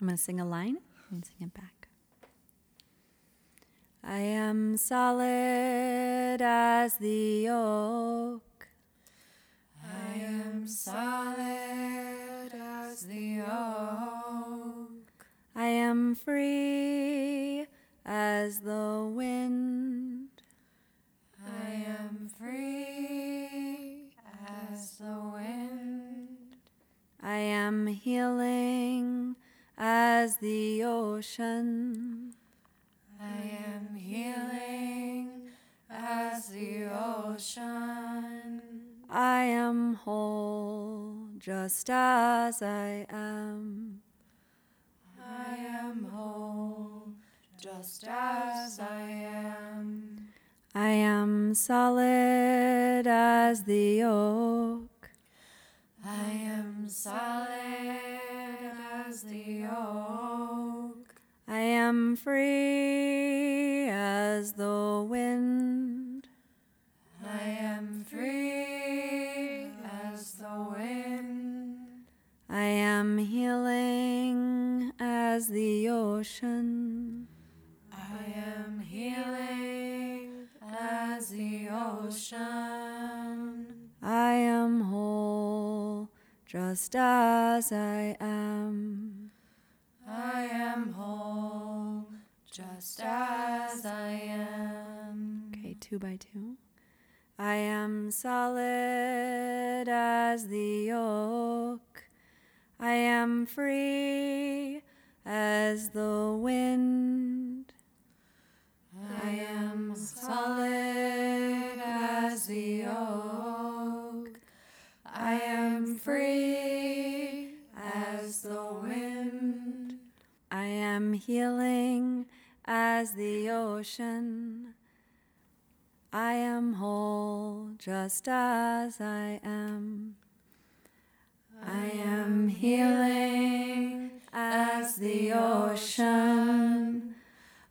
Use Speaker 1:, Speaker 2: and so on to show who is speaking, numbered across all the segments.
Speaker 1: I'm going to sing a line and sing it back. I am solid as the oak.
Speaker 2: I am solid as the oak.
Speaker 1: I am free as the wind.
Speaker 2: I am free as the wind.
Speaker 1: I am healing as the ocean.
Speaker 2: I am healing as the ocean.
Speaker 1: I am whole just as I am.
Speaker 2: I am whole just as I am.
Speaker 1: I am solid as the oak.
Speaker 2: I am solid as the oak.
Speaker 1: I am free as the wind.
Speaker 2: I am free as the wind.
Speaker 1: I am healing as the ocean.
Speaker 2: I am healing as the ocean.
Speaker 1: Just as I am.
Speaker 2: I am whole just as I am.
Speaker 1: Okay, two by two. I am solid as the oak. I am free as the wind.
Speaker 2: I am solid as the oak. Free as the wind.
Speaker 1: I am healing as the ocean. I am whole just as I am.
Speaker 2: I am healing as the ocean.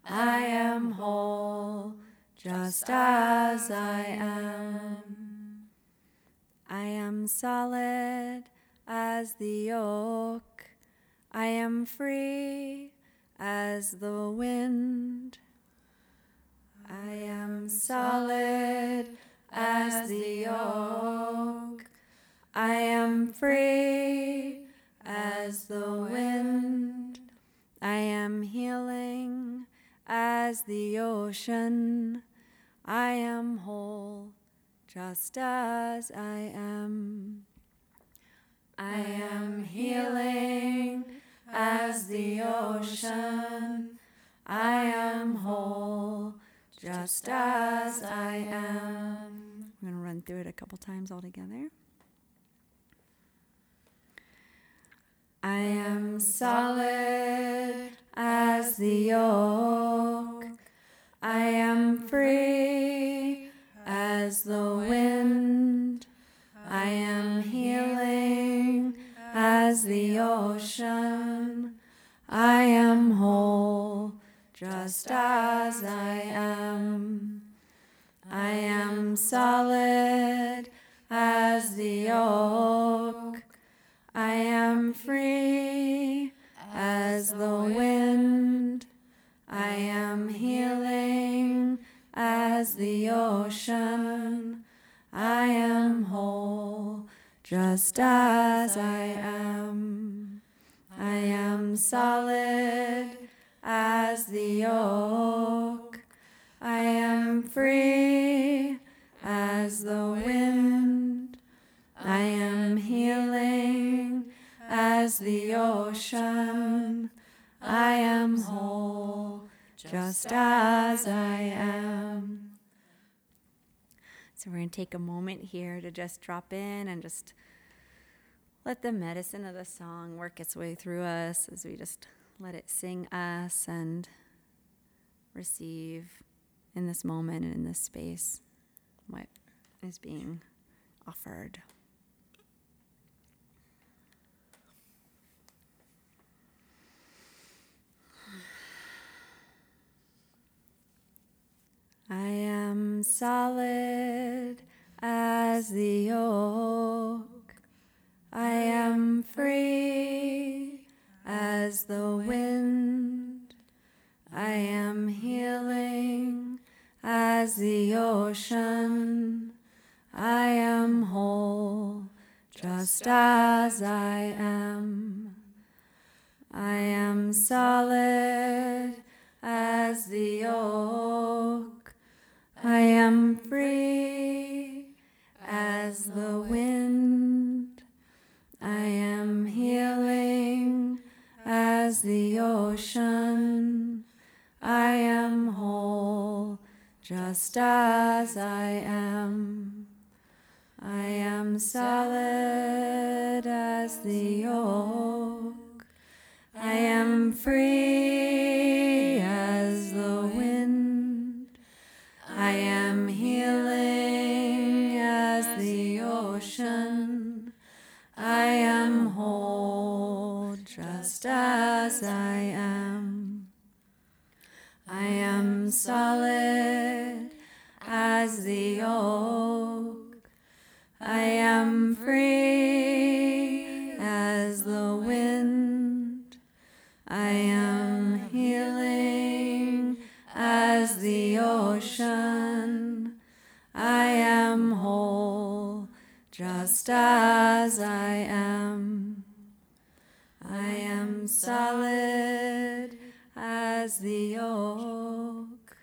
Speaker 2: I am whole just as I am.
Speaker 1: I am solid as the oak. I am free as the wind. I am solid as the oak. I am free as the wind. I am healing as the ocean. I am whole just as I am.
Speaker 2: I am healing as the ocean. I am whole just as I am.
Speaker 1: I'm going to run through it a couple times all together. I am solid as the oak. I am free as the wind. I am healing as the ocean. I am whole just as I am. I am solid as the oak. I am free as the wind. I am healing as the ocean. I am whole just as I am. I am solid as the oak. I am free as the wind. I am healing as the ocean. I am whole just as I am. So, we're going to take a moment here to just drop in and just let the medicine of the song work its way through us as we just let it sing us and receive in this moment and in this space what is being offered. I am solid as the oak. I am free as the wind. I am healing as the ocean. I am whole just as I am. I am solid as the oak. I am free as the wind. I am healing as the ocean. I am whole just as I am. I am solid as the oak. I am free I am whole just as I am. I am solid as the oak. I am free as the wind. I am just as I am. I am solid as the oak.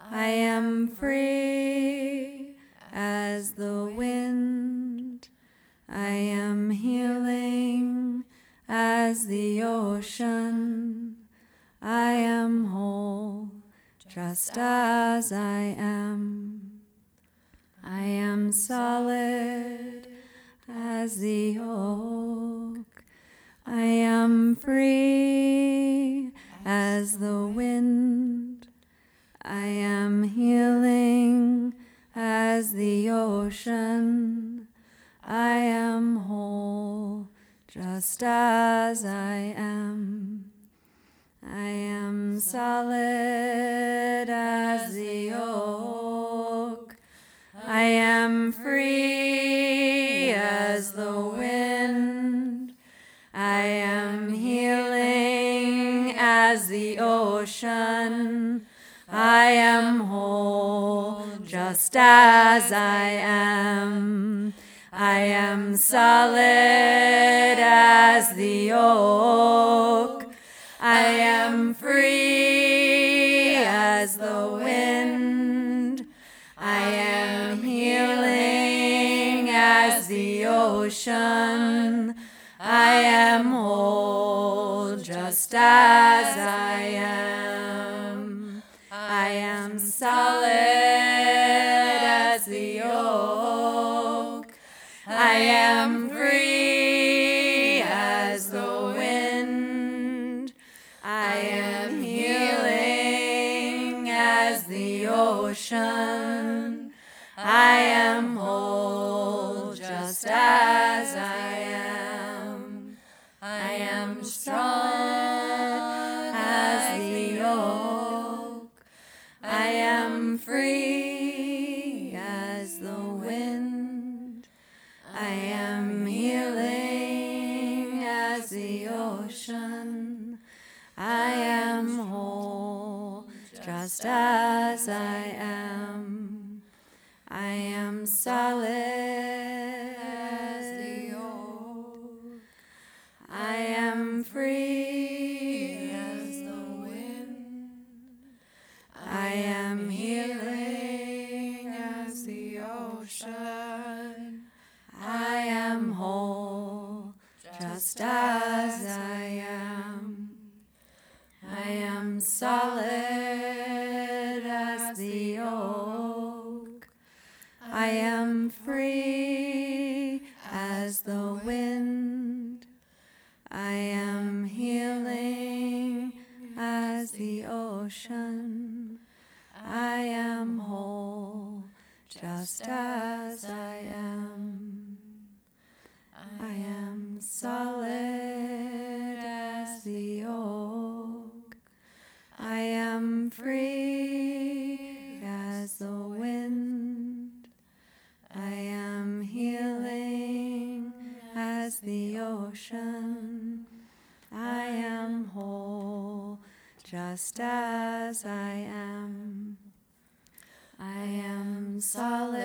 Speaker 1: I am free as the wind. I am healing as the ocean. I am whole just as I am. I am solid as the oak. I am free as the wind. I am healing as the ocean. I am whole just as I am. I am solid as I am. I am solid as the oak. I am free as the wind. I am healing as the ocean. I am whole just as I am. I am solid I am whole just as I am. I am strong as the oak. I am free as the wind. I am healing as the ocean. I am whole just as I am. I am solid as the oak. I am free I am whole just as I am. I am solid as the oak. I am free as the wind. I am healing as the ocean. Just as I am. I am solid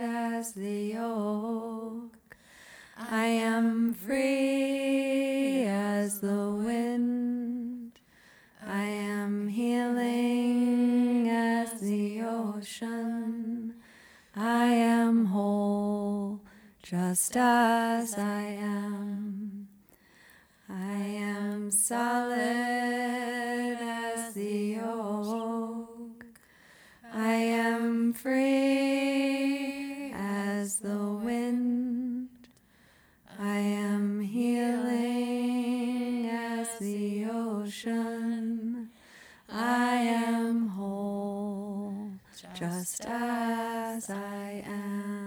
Speaker 1: as the oak. I am free as the wind. I am healing as the ocean. I am whole just as I am. I am solid just as I am.